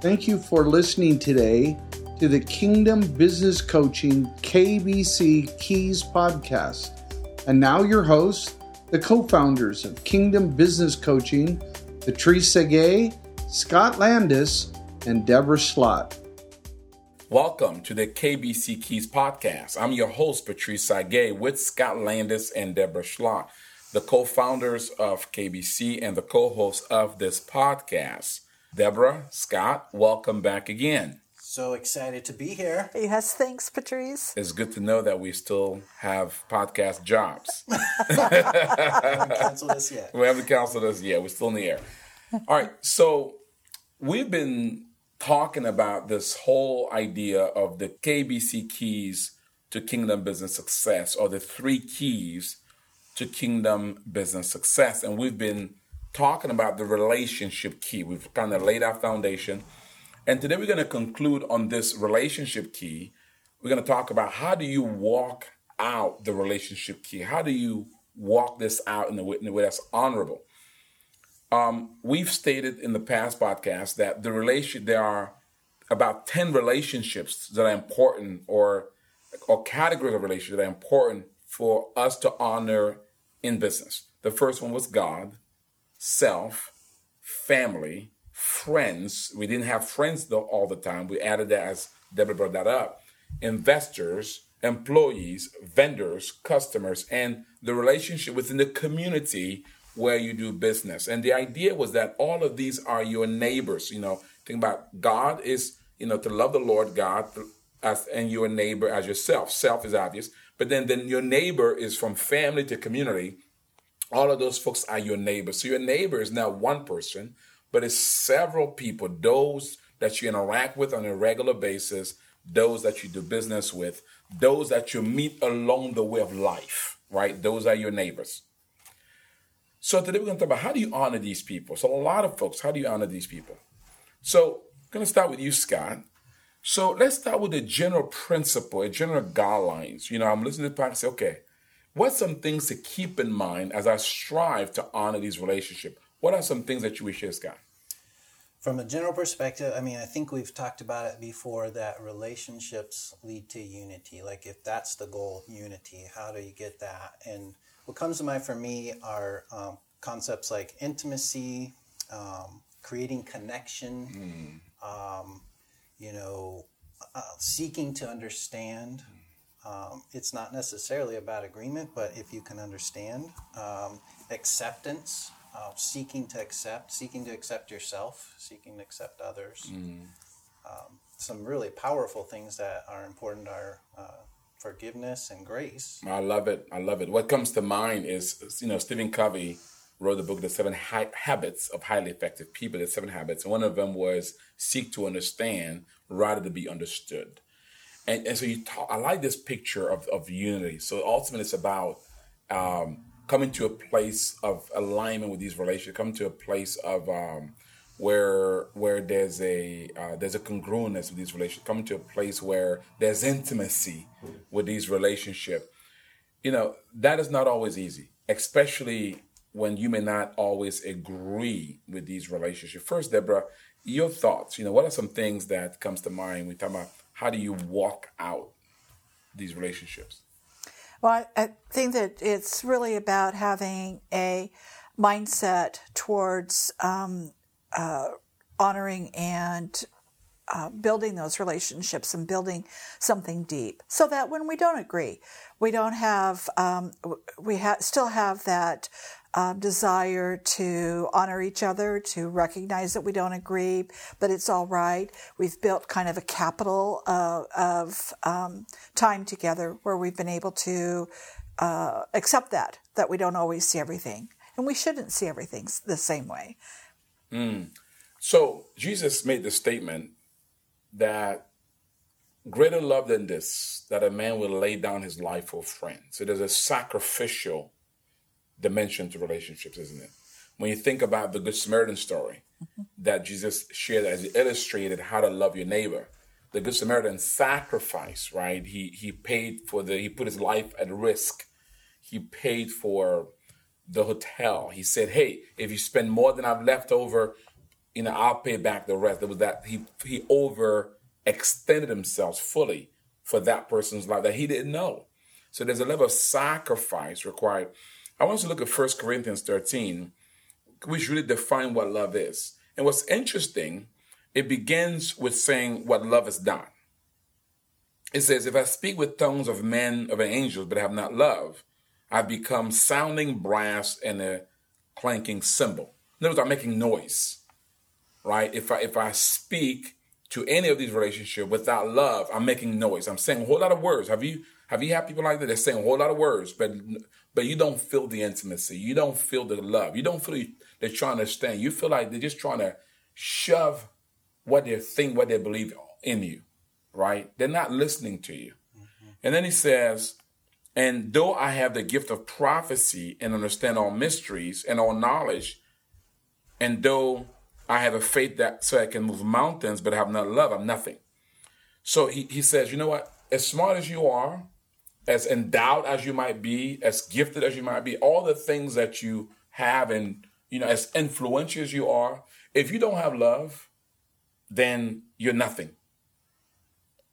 Thank you for listening today to the Kingdom Business Coaching KBC Keys podcast. And now, your hosts, the co founders of Kingdom Business Coaching, Patrice Gay, Scott Landis, and Deborah Schlott. Welcome to the KBC Keys podcast. I'm your host, Patrice Gay, with Scott Landis and Deborah Schlott, the co founders of KBC and the co hosts of this podcast. Deborah, Scott, welcome back again. So excited to be here. Yes, thanks, Patrice. It's good to know that we still have podcast jobs. we haven't canceled us yet. We haven't canceled us yet. We're still in the air. All right. So we've been talking about this whole idea of the KBC keys to kingdom business success, or the three keys to kingdom business success. And we've been talking about the relationship key. We've kind of laid our foundation. And today we're going to conclude on this relationship key. We're going to talk about how do you walk out the relationship key? How do you walk this out in a way, that's honorable? Um, we've stated in the past podcast that the relation there are about 10 relationships that are important or or categories of relationships that are important for us to honor in business. The first one was God, self, family, friends. We didn't have friends though all the time. We added that as Deborah brought that up. Investors, employees, vendors, customers, and the relationship within the community where you do business. And the idea was that all of these are your neighbors. You know, think about God is, you know, to love the Lord God as and your neighbor as yourself. Self is obvious. But then, then your neighbor is from family to community. All of those folks are your neighbors. So your neighbor is not one person, but it's several people, those that you interact with on a regular basis, those that you do business with, those that you meet along the way of life, right? Those are your neighbors. So today we're going to talk about how do you honor these people. So a lot of folks, how do you honor these people? So I'm going to start with you, Scott. So let's start with a general principle, a general guidelines. You know, I'm listening to the podcast. Okay, what's some things to keep in mind as I strive to honor these relationships? What are some things that you would share, Scott? From a general perspective, I mean, I think we've talked about it before that relationships lead to unity. Like, if that's the goal, unity, how do you get that? And what comes to mind for me are um, concepts like intimacy, um, creating connection, mm. um, you know, uh, seeking to understand. Um, it's not necessarily about agreement, but if you can understand, um, acceptance, uh, seeking to accept, seeking to accept yourself, seeking to accept others. Mm. some really powerful things that are important are uh, forgiveness and grace. I love it. I love it. What comes to mind is, you know, Stephen Covey wrote the book, The Seven Hi- Habits of Highly Effective People, The Seven Habits. And one of them was seek to understand rather than be understood. And, and so you talk, I like this picture of, of unity. So ultimately it's about um, coming to a place of alignment with these relationships, coming to a place of um, where where there's a uh, there's a congruence with these relationships, coming to a place where there's intimacy with these relationships. You know, that is not always easy, especially when you may not always agree with these relationships. First, Deborah, your thoughts. You know, what are some things that comes to mind when we talk about how do you walk out these relationships? Well, I think that it's really about having a mindset towards um, uh, honoring and uh, building those relationships and building something deep so that when we don't agree, we don't have, um, we ha- still have that um, desire to honor each other, to recognize that we don't agree, but it's all right. We've built kind of a capital uh, of um, time together where we've been able to uh, accept that, that we don't always see everything. And we shouldn't see everything the same way. Mm. So Jesus made the statement that greater love than this, that a man will lay down his life for friends. It is a sacrificial dimension to relationships, isn't it? When you think about the Good Samaritan story mm-hmm. that Jesus shared as he illustrated how to love your neighbor, the Good Samaritan sacrifice, right? He he paid for the he put his life at risk. He paid for the hotel. He said, Hey, if you spend more than I've left over, you know, I'll pay back the rest. There was that he he overextended himself fully for that person's life that he didn't know. So there's a level of sacrifice required. I want to look at 1 Corinthians 13, which really define what love is. And what's interesting, it begins with saying what love is not. It says, If I speak with tongues of men, of angels, but have not love, I become sounding brass and a clanking cymbal. In other words, I'm making noise right? If I if I speak to any of these relationships without love, I'm making noise. I'm saying a whole lot of words. Have you have you had people like that? They're saying a whole lot of words, but but you don't feel the intimacy. You don't feel the love. You don't feel they're trying to understand. You feel like they're just trying to shove what they think, what they believe in you, right? They're not listening to you. Mm-hmm. And then he says, and though I have the gift of prophecy and understand all mysteries and all knowledge, and though I have a faith that so I can move mountains, but I have not love, I'm nothing. So he, he says, you know what? As smart as you are, as endowed as you might be, as gifted as you might be, all the things that you have and you know, as influential as you are, if you don't have love, then you're nothing.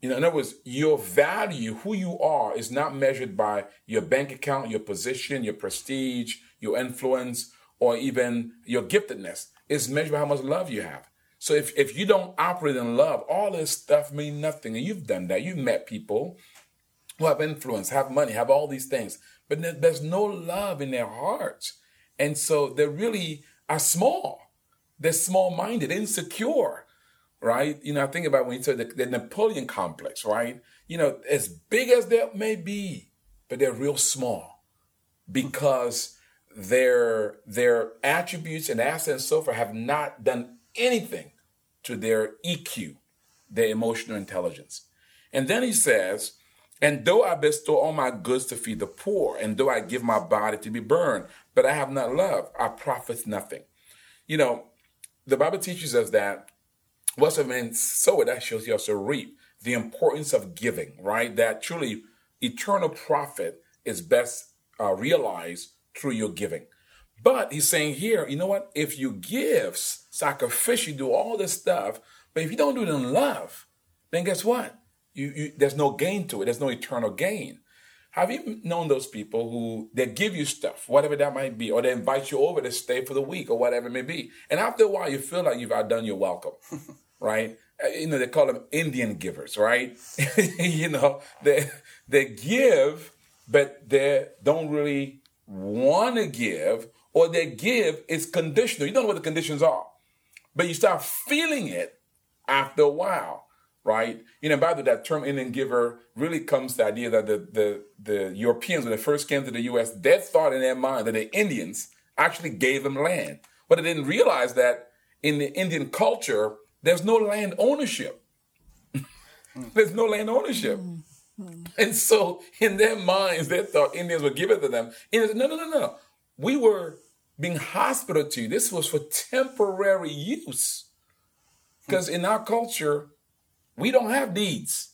You know, in other words, your value, who you are, is not measured by your bank account, your position, your prestige, your influence, or even your giftedness is measured by how much love you have. So if, if you don't operate in love, all this stuff means nothing. And you've done that. You've met people who have influence, have money, have all these things, but there's no love in their hearts. And so they really are small. They're small minded, insecure, right? You know, I think about when you say the, the Napoleon complex, right? You know, as big as they may be, but they're real small because their their attributes and assets and so forth have not done anything to their EQ, their emotional intelligence. And then he says, and though I bestow all my goods to feed the poor, and though I give my body to be burned, but I have not love, I profit nothing. You know, the Bible teaches us that what's a man sow, that shall he also reap. The importance of giving, right? That truly eternal profit is best uh, realized through your giving. But he's saying here, you know what? If you give sacrificially, do all this stuff, but if you don't do it in love, then guess what? You, you, there's no gain to it. There's no eternal gain. Have you known those people who they give you stuff, whatever that might be, or they invite you over to stay for the week or whatever it may be, and after a while you feel like you've outdone your welcome, right? Uh, you know they call them Indian givers, right? you know they they give, but they don't really want to give or they give is conditional. You don't know what the conditions are, but you start feeling it after a while, right? You know, by the that term Indian giver really comes to the idea that the, the, the Europeans, when they first came to the U.S., they thought in their mind that the Indians actually gave them land. But they didn't realize that in the Indian culture, there's no land ownership. there's no land ownership. Mm-hmm. Mm. And so in their minds, they thought Indians would give it to them. Indians, no, no, no, no. We were being hospitable to. You. This was for temporary use. Mm. Because in our culture, we don't have deeds.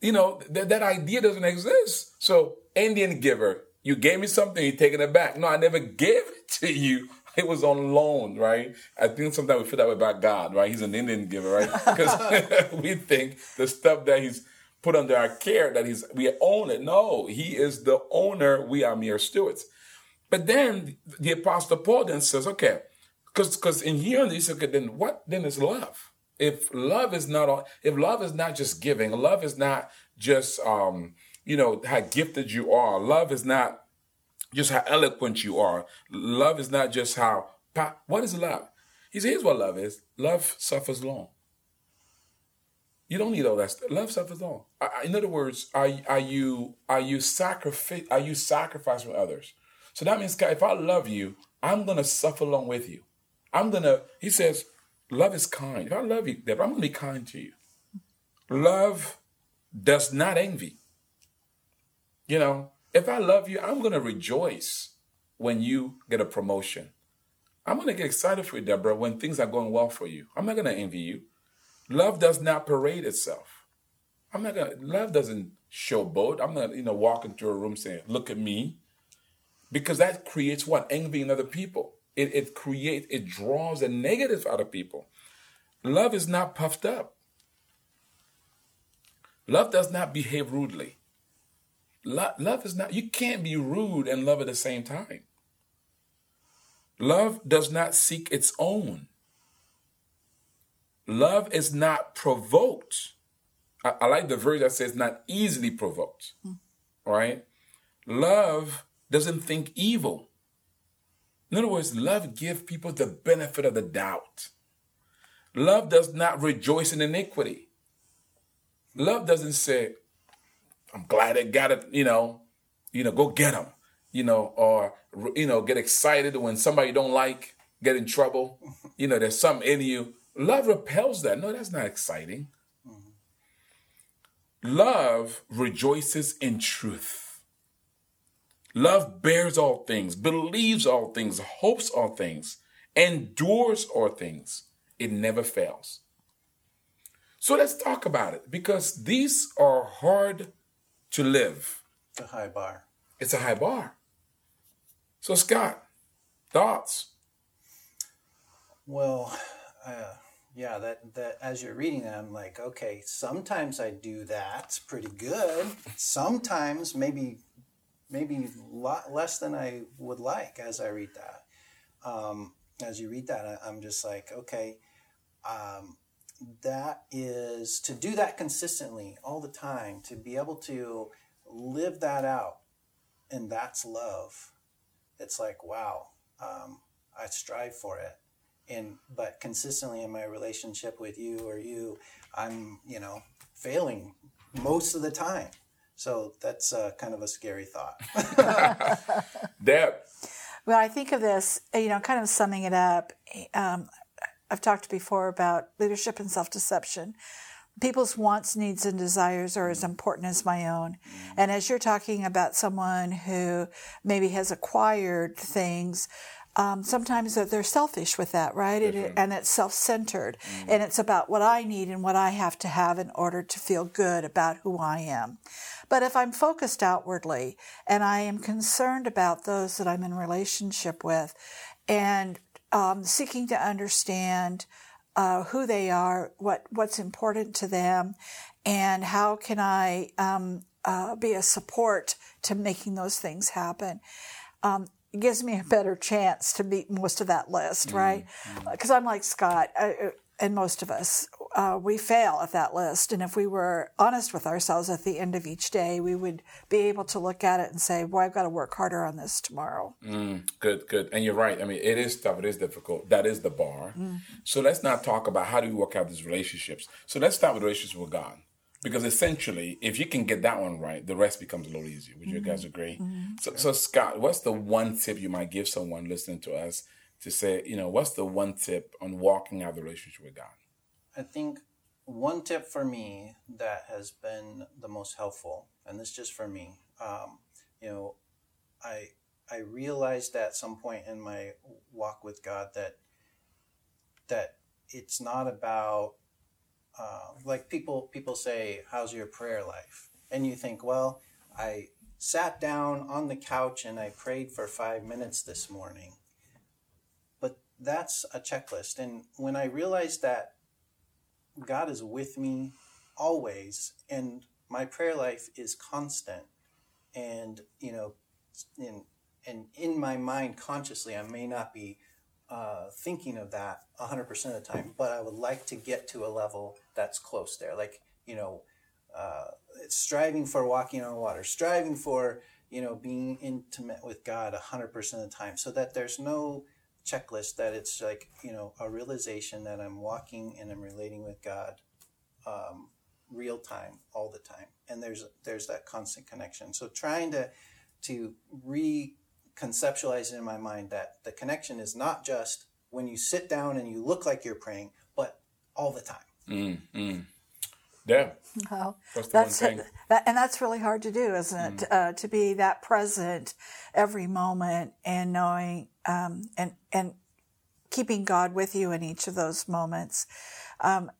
You know, th- that idea doesn't exist. So, Indian giver, you gave me something, you're taking it back. No, I never gave it to you. It was on loan, right? I think sometimes we feel that way about God, right? He's an Indian giver, right? Because we think the stuff that he's put under our care that he's we own it. No, he is the owner. We are mere stewards. But then the apostle Paul then says, okay, because because in here he said, okay, then what then is love? If love is not if love is not just giving, love is not just um, you know, how gifted you are. Love is not just how eloquent you are. Love is not just how what is love? He says, here's what love is. Love suffers long. You don't need all that stuff. Love suffers long. In other words, are, are you are you sacrifice are you sacrificing others? So that means, if I love you, I'm to suffer along with you. I'm to, he says, love is kind. If I love you, Deborah, I'm to be kind to you. Love does not envy. You know, if I love you, I'm to rejoice when you get a promotion. I'm to get excited for you, Deborah, when things are going well for you. I'm not to envy you. Love does not parade itself. I'm not to, love doesn't showboat. I'm not, you know, walking through a room saying, look at me because that creates what envy in other people It, it creates, it draws the negative out of people. Love is not puffed up. Love does not behave rudely. Lo- love is not, you can't be rude and love at the same time. Love does not seek its own. Love is not provoked. I, I like the verse that says not easily provoked. Hmm. Right? Love doesn't think evil. In other words, love gives people the benefit of the doubt. Love does not rejoice in iniquity. Love doesn't say, I'm glad I got it, you know, you know, go get them, you know, or, you know, get excited when somebody don't like, get in trouble. You know, there's something in you. Love repels that. No, that's not exciting. Mm-hmm. Love rejoices in truth. Love bears all things, believes all things, hopes all things, endures all things. It never fails. So let's talk about it because these are hard to live. It's a high bar. It's a high bar. So, Scott, thoughts? Well, uh, yeah, that, that as you're reading that, I'm like, okay, sometimes I do that. Pretty good. Sometimes maybe maybe lot less than I would like as I read that. Um, as you read that, I, I'm just like, okay, um, that is to do that consistently all the time, to be able to live that out, and that's love. It's like, wow, um, I strive for it and but consistently in my relationship with you or you i'm you know failing most of the time so that's uh, kind of a scary thought Deb, Well, I think of this, you know, kind of summing it up. Um, I've talked before about leadership and self deception. People's wants, needs, and desires are as important as my own. And as you're talking about someone who maybe has acquired things, um, sometimes that they're selfish with that, right? It, and it's self centered. And it's about what I need and what I have to have in order to feel good about who I am. But if I'm focused outwardly and I am concerned about those that I'm in relationship with and um, seeking to understand uh, who they are, what what's important to them, and how can I um, uh, be a support to making those things happen. Um, it gives me a better chance to meet most of that list, right? Because I'm like Scott, uh, uh, and most of us, uh, we fail at that list. And if we were honest with ourselves at the end of each day, we would be able to look at it and say, "Boy, I've got to work harder on this tomorrow." good, good. And you're right. I mean, it is tough. It is difficult. That is the bar. So let's not talk about how do we work out these relationships. So let's start with relationships with God. Because essentially, if you can get that one right, the rest becomes a little easier. Would you guys agree? So, so, Scott, what's the one tip you might give someone listening to us to say, you know, what's the one tip on walking out the relationship with God? I think one tip for me that has been the most helpful, and this just for me, um, you know, I I realized at some point in my walk with God that that it's not about uh, like people people say, "How's your prayer life?" and you think, "Well, I sat down on the couch and I prayed for five minutes this morning." But that's a checklist, and when I realized that God is with me always, and my prayer life is constant. And you know, in and in my mind, consciously, I may not be uh, thinking of that 100% of the time, but I would like to get to a level that's close there. Like you know, uh, striving for walking on water, striving for you know being intimate with God 100% of the time, so that there's no checklist that it's like you know a realization that i'm walking and i'm relating with god um, real time all the time and there's there's that constant connection so trying to to reconceptualize it in my mind that the connection is not just when you sit down and you look like you're praying but all the time Deb, Well, what's the that's one thing? that, and that's really hard to do, isn't it? Uh, to be that present every moment and knowing um, and and keeping God with you in each of those moments. Um,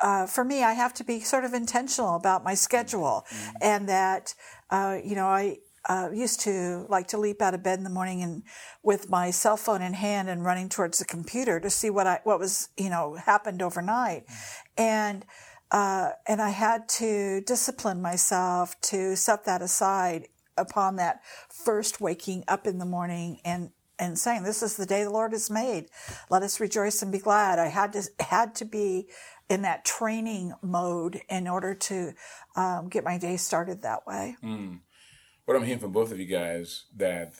uh, for me, I have to be sort of intentional about my schedule, and that uh, you know I uh, used to like to leap out of bed in the morning and with my cell phone in hand and running towards the computer to see what I what was you know happened overnight, and uh, and I had to discipline myself to set that aside upon that first waking up in the morning and and saying, "This is the day the Lord has made. Let us rejoice and be glad." I had to had to be in that training mode in order to um, get my day started that way. Mm. What I'm hearing from both of you guys that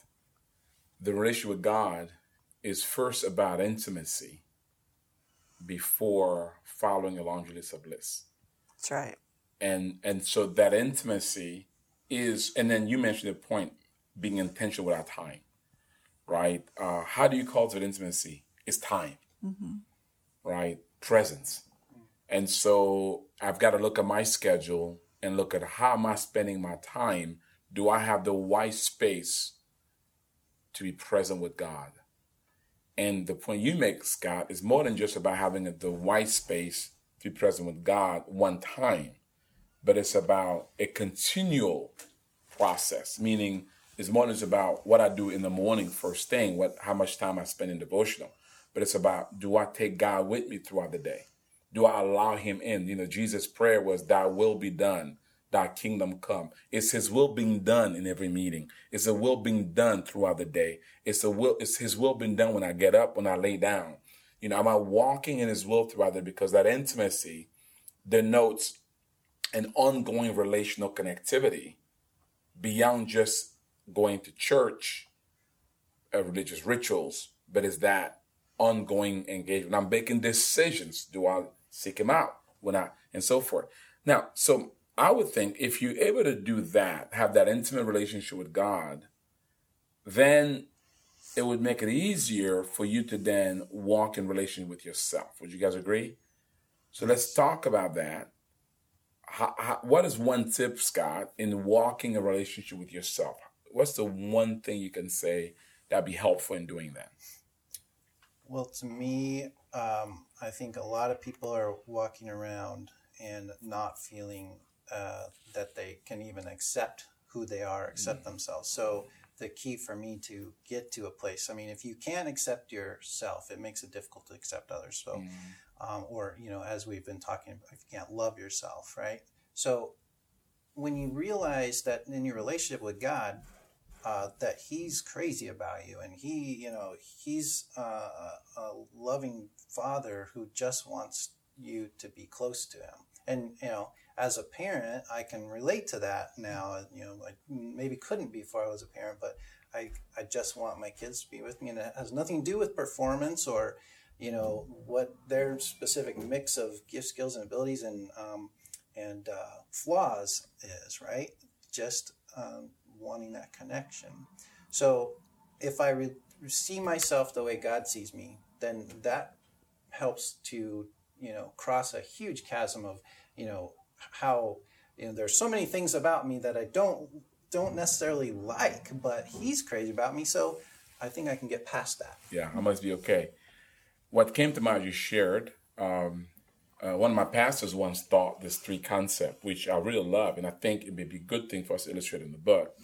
the relationship with God is first about intimacy before following a laundry list of bliss. That's right. And and so that intimacy is, and then you mentioned the point being intentional with our time, right? Uh, how do you cultivate intimacy? It's time, mm-hmm. right? Presence. And so I've got to look at my schedule and look at how am I spending my time? Do I have the white space to be present with God? And the point you make, Scott, is more than just about having the white space to be present with God one time, but it's about a continual process, meaning it's more than just about what I do in the morning first thing, what how much time I spend in devotional, but it's about do I take God with me throughout the day? Do I allow him in? You know, Jesus' prayer was, Thy will be done, thy kingdom come. It's his will being done in every meeting. It's a will being done throughout the day. It's a will, it's his will being done when I get up, when I lay down. You know, am I walking in his will throughout the because that intimacy denotes an ongoing relational connectivity beyond just going to church, uh, religious rituals, but is that ongoing engagement. I'm making decisions. Do I seek him out when I, and so forth. Now, so I would think if you're able to do that, have that intimate relationship with God, then it would make it easier for you to then walk in relation with yourself. Would you guys agree? So let's talk about that. How, how, what is one tip, Scott, in walking a relationship with yourself? What's the one thing you can say that'd be helpful in doing that? Well, to me, um, I think a lot of people are walking around and not feeling uh, that they can even accept who they are, accept mm-hmm. themselves. So the key for me to get to a place. I mean, if you can't accept yourself, it makes it difficult to accept others. So, mm-hmm. um, or you know, as we've been talking about, if you can't love yourself, right? So when you realize that in your relationship with God, uh, that he's crazy about you and he you know he's uh, a loving father who just wants you to be close to him and you know as a parent i can relate to that now you know i maybe couldn't before i was a parent but i i just want my kids to be with me and it has nothing to do with performance or you know what their specific mix of gift skills and abilities and um, and uh, flaws is right just um, wanting that connection. So if I re- see myself the way God sees me, then that helps to you know cross a huge chasm of you know how you know there's so many things about me that I don't don't necessarily like, but He's crazy about me, so I think I can get past that. Yeah, I must be okay. What came to mind you shared. Um, uh, one of my pastors once taught this three concept, which I really love, and I think it may be a good thing for us to illustrate in the book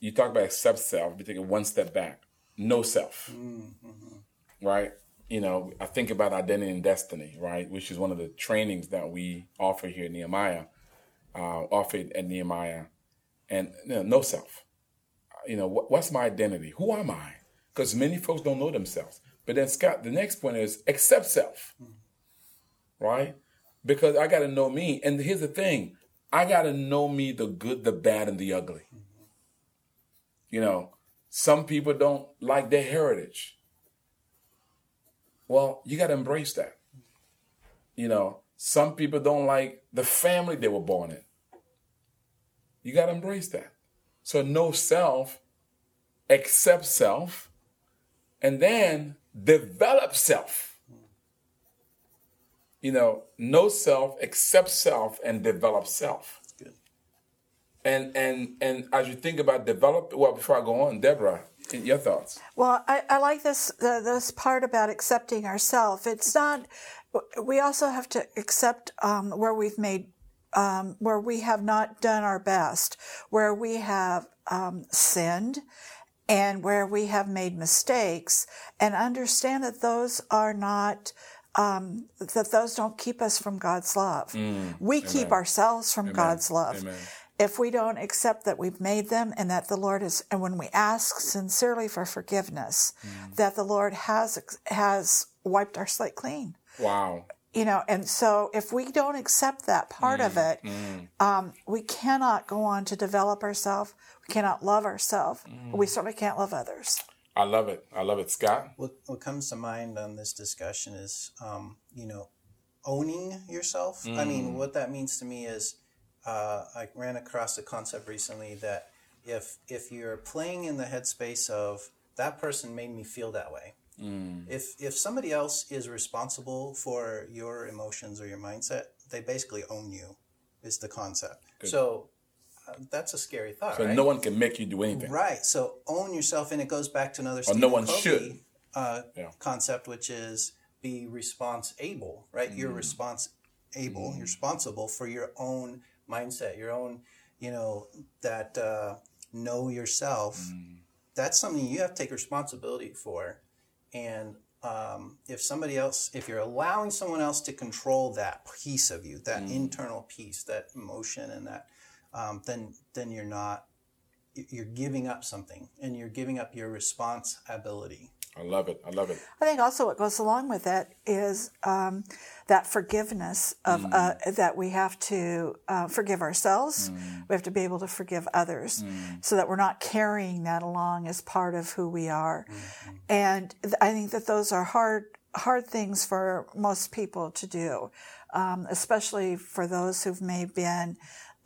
you talk about accept self, we take it one step back. Know self. Mm-hmm. Right? You know, I think about identity and destiny, right? Which is one of the trainings that we offer here at Nehemiah, uh, offered at Nehemiah. And you know, no self. You know, what, what's my identity? Who am I? Because many folks don't know themselves. But then, Scott, the next point is accept self, mm-hmm. right? Because I got to know me. And here's the thing I got to know me the good, the bad, and the ugly. You know, some people don't like their heritage. Well, you got to embrace that. You know, some people don't like the family they were born in. You got to embrace that. So, know self, accept self, and then develop self. You know, know self, accept self, and develop self. And and and as you think about develop, well, before I go on, Deborah, your thoughts? Well, I, I like this uh, this part about accepting ourselves. It's not. We also have to accept um, where we've made um, where we have not done our best, where we have um, sinned, and where we have made mistakes, and understand that those are not. Um, that those don't keep us from God's love. we keep ourselves from God's love. Amen. If we don't accept that we've made them and that the Lord is, and when we ask sincerely for forgiveness, mm. that the Lord has, has wiped our slate clean Wow. you know and so if we don't accept that part of mm, it mm. um, we cannot go on to develop ourselves we cannot love ourselves we certainly can't love others I love it. I love it. Scott? What, what comes to mind on this discussion is, um, you know, owning yourself. I mean, what that means to me is, uh, I ran across a concept recently that if if you're playing in the headspace of that person made me feel that way, if if somebody else is responsible for your emotions or your mindset, they basically own you. Is the concept. So uh, that's a scary thought, So right? no one can make you do anything. Right. So own yourself, and it goes back to another. Or Stephen no one Covey, should. Uh, Yeah. Concept, which is be response able. Right. You're Mm. response able. You're responsible for your own mindset, your own. You know that uh, know yourself. Mm. That's something you have to take responsibility for, and. Um, if somebody else, if you're allowing someone else to control that piece of you, that Mm. internal piece, that emotion, and that, um, then then you're not you're giving up something and you're giving up your responsibility. I love it. I love it. i think also what goes along with it is um, that forgiveness of uh, that we have to uh, forgive ourselves. We have to be able to forgive others so that we're not carrying that along as part of who we are. And th- i think that those are hard hard things for most people to do um, especially for those who've may been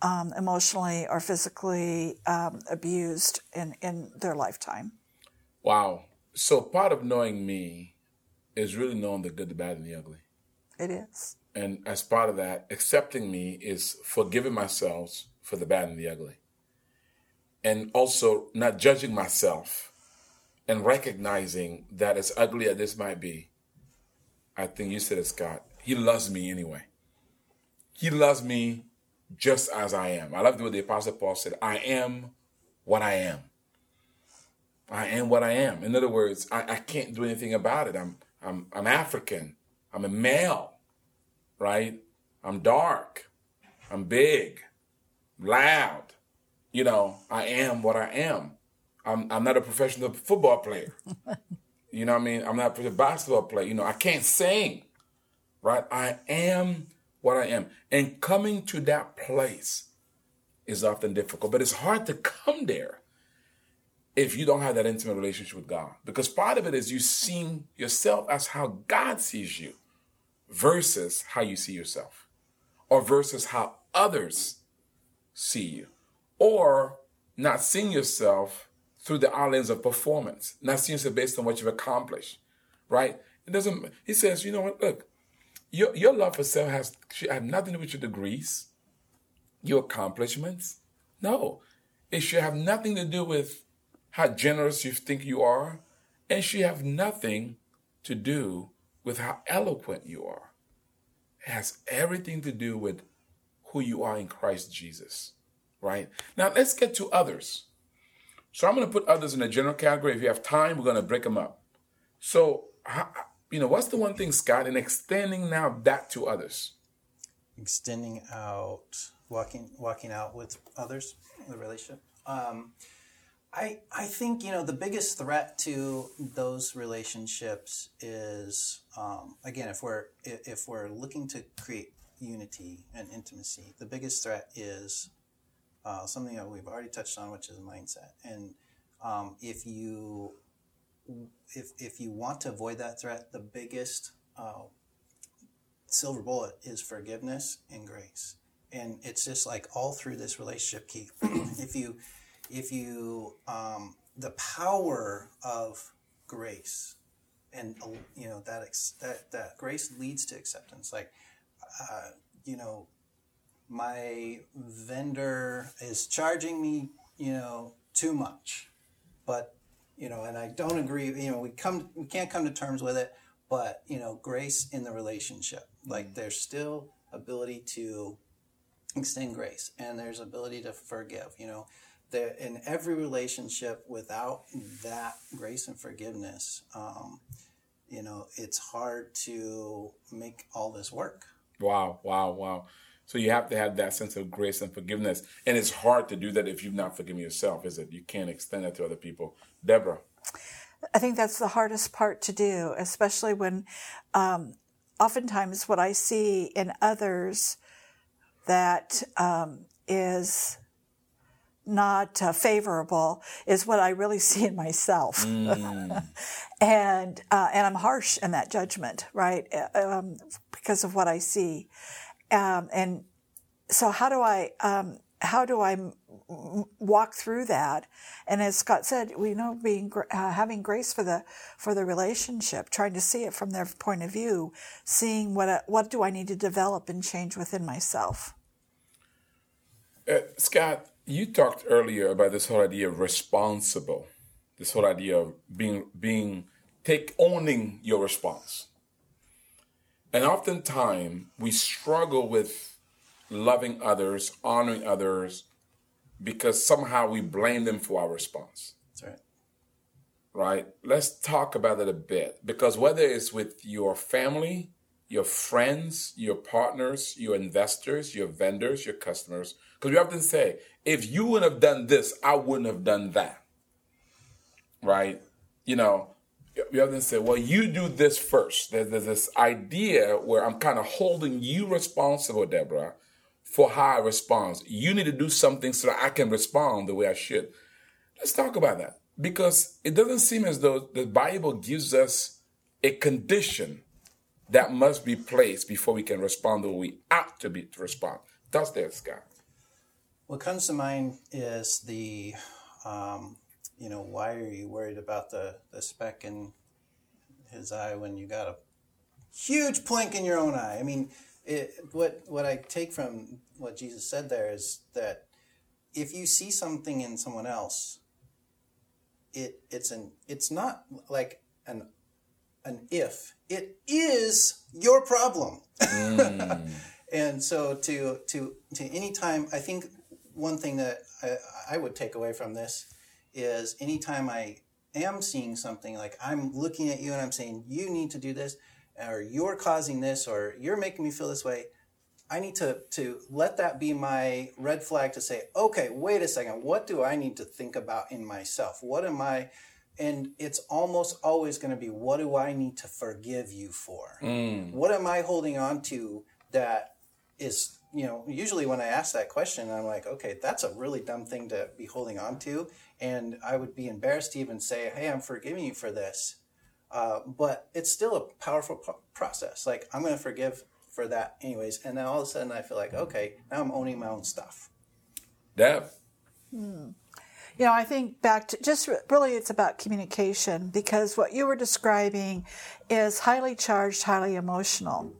um, emotionally or physically um, abused in, in their lifetime. Wow. So part of knowing me is really knowing the good, the bad, and the ugly. it is And as part of that, accepting me is forgiving myself for the bad and the ugly. And also not judging myself and recognizing that as ugly as this might be, I think you said it, Scott, he loves me anyway. He loves me just as I am. I love the way the Apostle Paul said, I am what I am. I am what I am. In other words, I, I can't do anything about it. I'm I'm I'm African. I'm a male, right? I'm dark. I'm big, loud. You know, I am what I am. I'm I'm not a professional football player. you know what I mean? I'm not a professional basketball player. You know, I can't sing. Right? I am what I am. And coming to that place is often difficult, but it's hard to come there if you don't have that intimate relationship with God. Because part of it is you seeing yourself as how God sees you versus how you see yourself, or versus how others see you, or not seeing yourself through the lens of performance, not seeing yourself based on what you've accomplished, right? It doesn't, he says, you know what, look, your, your love for self has should have nothing to do with your degrees, your accomplishments. No, it should have nothing to do with how generous you think you are, and should have nothing to do with how eloquent you are. It has everything to do with who you are in Christ Jesus, right? Now let's get to others. So I'm going to put others in a general category. If you have time, we're going to break them up. So, you know, what's the one thing, Scott, in extending now that to others? Extending out, walking, walking out with others, the relationship. Um, I, I think you know the biggest threat to those relationships is um, again if we're if we're looking to create unity and intimacy, the biggest threat is uh, something that we've already touched on, which is mindset. And um, if you if if you want to avoid that threat, the biggest uh, silver bullet is forgiveness and grace. And it's just like all through this relationship key. if you if you um, the power of grace and you know that ex- that that grace leads to acceptance. Like uh, you know my vendor is charging me you know too much but you know and i don't agree you know we come we can't come to terms with it but you know grace in the relationship. Like there's still ability to extend grace and there's ability to forgive you know there in every relationship without that grace and forgiveness um, you know it's hard to make all this work. Wow wow wow. So you have to have that sense of grace and forgiveness. And it's hard to do that if you've not forgiven yourself is it? You can't extend that to other people. Deborah? I think that's the hardest part to do, especially when um, oftentimes what I see in others that um, is not uh, favorable is what I really see in myself, mm. and uh, and I'm harsh in that judgment, right? Uh, um, because of what I see, um, and so how do I um, how do I walk through that? And as Scott said, we know being uh, having grace for the for the relationship, trying to see it from their point of view, seeing what uh, what do I need to develop and change within myself. Uh, Scott, you talked earlier about this whole idea of responsible, this whole idea of being being take owning your response. And oftentimes we struggle with loving others, honoring others, because somehow we blame them for our response. That's right. Right? Let's talk about it a bit. Because whether it's with your family, your friends, your partners, your investors, your vendors, your customers, because we often say, if you wouldn't have done this, I wouldn't have done that. Right? You know, we often say, well, you do this first. There's, there's this idea where I'm kind of holding you responsible, Deborah, for how I respond. You need to do something so that I can respond the way I should. Let's talk about that because it doesn't seem as though the Bible gives us a condition that must be placed before we can respond the way we ought to be to respond. That's there, Scott. What comes to mind is the, um, you know, why are you worried about the, the speck in his eye when you got a huge plank in your own eye? I mean, it, what what I take from what Jesus said there is that if you see something in someone else, it it's an it's not like an an if it is your problem. Mm. and so to to to any time, I think one thing that I, I would take away from this is anytime I am seeing something like I'm looking at you and I'm saying you need to do this or you're causing this or you're making me feel this way i need to to let that be my red flag to say okay wait a second. What do i need to think about in myself? What am i? And it's almost always going to be what do i need to forgive you for? Mm. what am i holding on to that is you know usually when i ask that question i'm like okay that's a really dumb thing to be holding on to and i would be embarrassed to even say hey i'm forgiving you for this uh, but it's still a powerful p- process. Like I'm going to forgive for that anyways, and then all of a sudden I feel like okay, now I'm owning my own stuff. Deb. Hmm. You know, I think back to just really it's about communication because what you were describing is highly charged, highly emotional.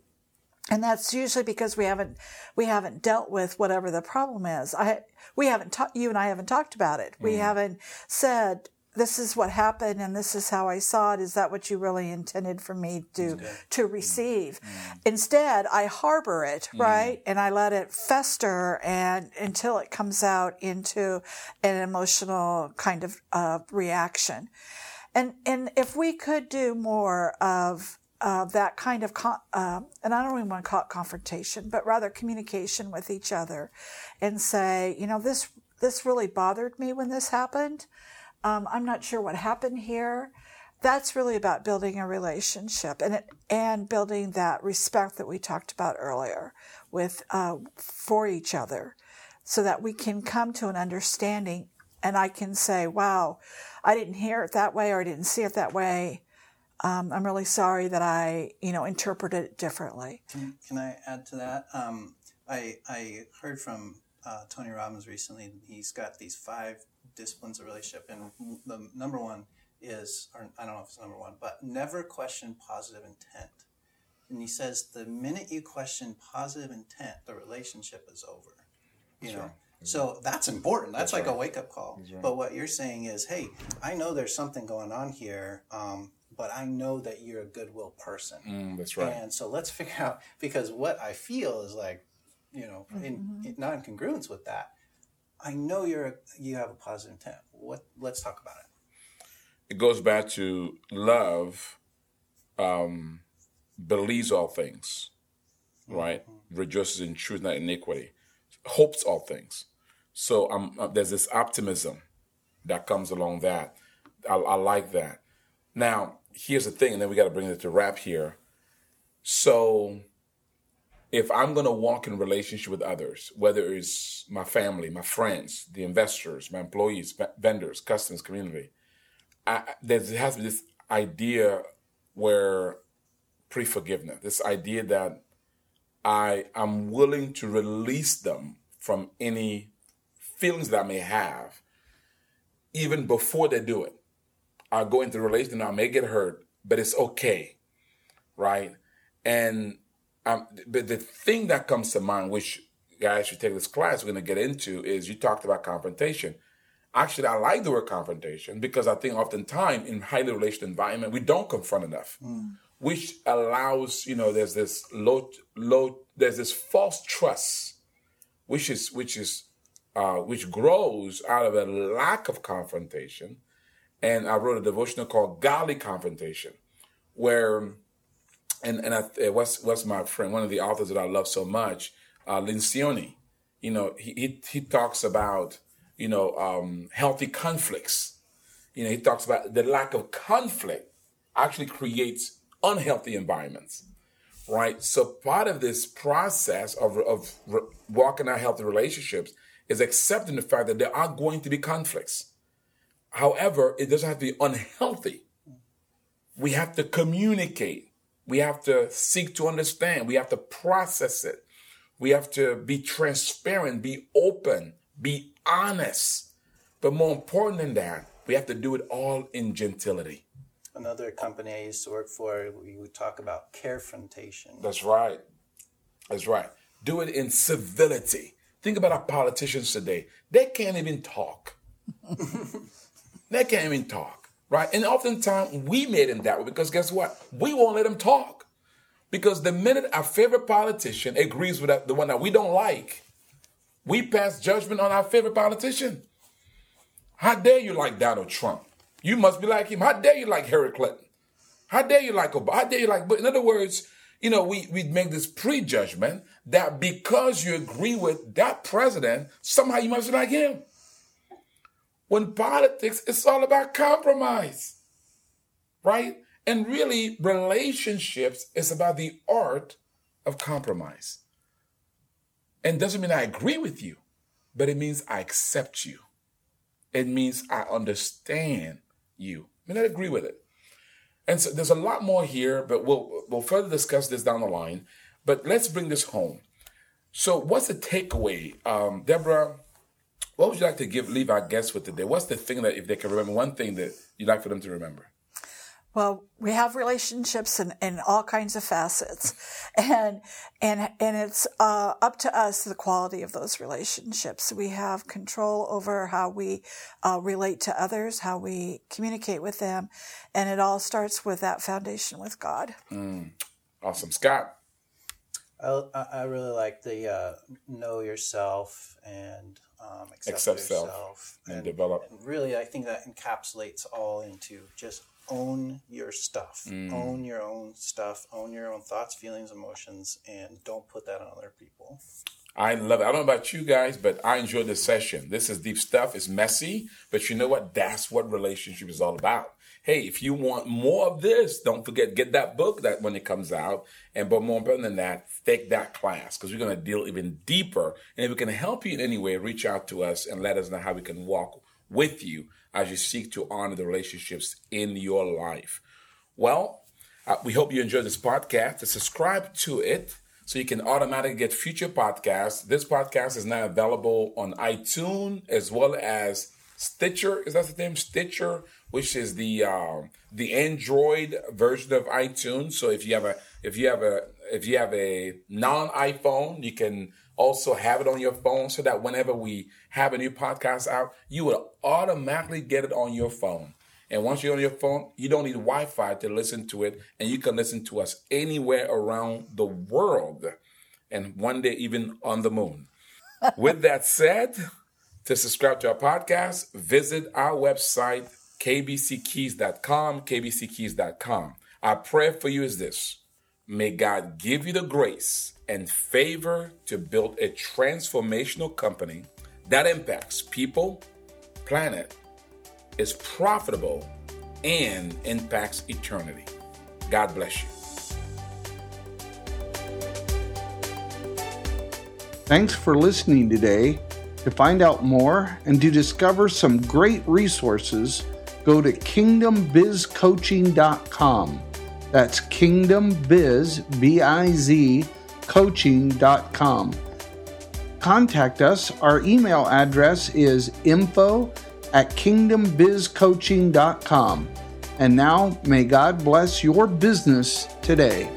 And that's usually because we haven't we haven't dealt with whatever the problem is. I we haven't talked, you and I haven't talked about it. Mm. We haven't said this is what happened and this is how I saw it. Is that what you really intended for me to to receive? Mm. Instead, I harbor it, mm. right? And I let it fester and until it comes out into an emotional kind of uh, reaction. And and if we could do more of uh, that kind of, con- uh, and I don't even want to call it confrontation, but rather communication with each other, and say, you know, this this really bothered me when this happened um, I'm not sure what happened here. That's really about building a relationship and it, and building that respect that we talked about earlier with uh, for each other, so that we can come to an understanding. And I can say, "Wow, I didn't hear it that way, or I didn't see it that way. Um, I'm really sorry that I, you know, interpreted it differently." Can, can I add to that? Um, I I heard from uh, Tony Robbins recently. He's got these five disciplines of relationship, and the number one is, or I don't know if it's number one, but never question positive intent. And he says the minute you question positive intent, the relationship is over. You that's know. Right. So that's important. That's, that's like right. a wake up call. Right. But what you're saying is, hey, I know there's something going on here, um, but I know that you're a goodwill person. Mm, that's right. And so let's figure out because what I feel is like you know, in, in non-congruence with that, I know you're a, you have a positive intent. What? Let's talk about it. It goes back to love. Um, believes all things, right? Rejoices in truth, not iniquity. Hopes all things. So um, uh, there's this optimism that comes along that. I, I like that. Now, here's the thing, and then we got to bring it to wrap here. So, if I'm going to walk in relationship with others, whether it's my family, my friends, the investors, my employees, vendors, customers, community, I, there has this idea where pre-forgiveness, this idea that I am willing to release them from any feelings that I may have, even before they do it. I'll go into the relation, I may get hurt, but it's okay, right? And um, but the thing that comes to mind, which guys should take this class, we're going to get into, is you talked about confrontation. Actually, I like the word confrontation because I think oftentimes in highly relational environment, we don't confront enough, mm. which allows, you know, there's this low, low, there's this false trust, which is, which is, uh, which grows out of a lack of confrontation. And I wrote a devotional called Godly Confrontation, where and and I, what's what's my friend, one of the authors that I love so much, uh, Lencioni. You know, he, he, he talks about you know um, healthy conflicts. You know, he talks about the lack of conflict actually creates unhealthy environments, right? So part of this process of of re- walking out healthy relationships is accepting the fact that there are going to be conflicts. However, it doesn't have to be unhealthy. We have to communicate we have to seek to understand. We have to process it. We have to be transparent, be open, be honest. But more important than that, we have to do it all in gentility. Another company I used to work for, we would talk about carefrontation. That's right. That's right. Do it in civility. Think about our politicians today. They can't even talk. they can't even talk right? And oftentimes we made them that way because guess what? We won't let them talk. Because the minute our favorite politician agrees with the one that we don't like, we pass judgment on our favorite politician. How dare you like Donald Trump? You must be like him. How dare you like Hillary Clinton? How dare you like Obama? How dare you like? But in other words, you know, we we make this prejudgment that because you agree with that president, somehow you must be like him. When politics, it's all about compromise, right? And really, relationships is about the art of compromise. And doesn't mean I agree with you, but it means I accept you. It means I understand you. I mean, I agree with it. And so there's a lot more here, but we'll we'll further discuss this down the line. But let's bring this home. So, what's the takeaway, um, Deborah? What would you like to give leave our guests with today? What's the thing that if they can remember one thing that you'd like for them to remember? Well, we have relationships in, in all kinds of facets, and and and it's uh, up to us the quality of those relationships. We have control over how we uh, relate to others, how we communicate with them, and it all starts with that foundation with God. Mm. Awesome, Scott. I, I really like the uh, know yourself and accept, accept yourself self and, and develop. And really, I think that encapsulates all into just own your stuff, mm. own your own stuff, own your own thoughts, feelings, emotions, and don't put that on other people. I love it. I don't know about you guys, but I enjoyed this session. This is deep stuff. It's messy, but you know what? That's what relationship is all about hey, if you want more of this, don't forget, get that book that when it comes out. And but more important than that, take that class because we're going to deal even deeper. And if we can help you in any way, reach out to us and let us know how we can walk with you as you seek to honor the relationships in your life. Well, uh, we hope you enjoyed this podcast. Subscribe to it so you can automatically get future podcasts. This podcast is now available on iTunes as well as Stitcher. Is that the name? Stitcher, which is the um, the Android version of iTunes. So if you have a if you have a if you have a non iPhone, you can also have it on your phone so that whenever we have a new podcast out, you will automatically get it on your phone. And once you're on your phone, you don't need Wi-Fi to listen to it, and you can listen to us anywhere around the world. and one day even on the moon. With that said, to subscribe to our podcast, visit our website, kbckeys.com, kbckeys.com. Our prayer for you is this May God give you the grace and favor to build a transformational company that impacts people, planet, is profitable, and impacts eternity. God bless you. Thanks for listening today. To find out more and to discover some great resources, go to kingdombizcoaching.com. That's kingdombiz, B-I-Z, coaching.com. Contact us. Our email address is info at kingdombizcoaching.com. And now, may God bless your business today.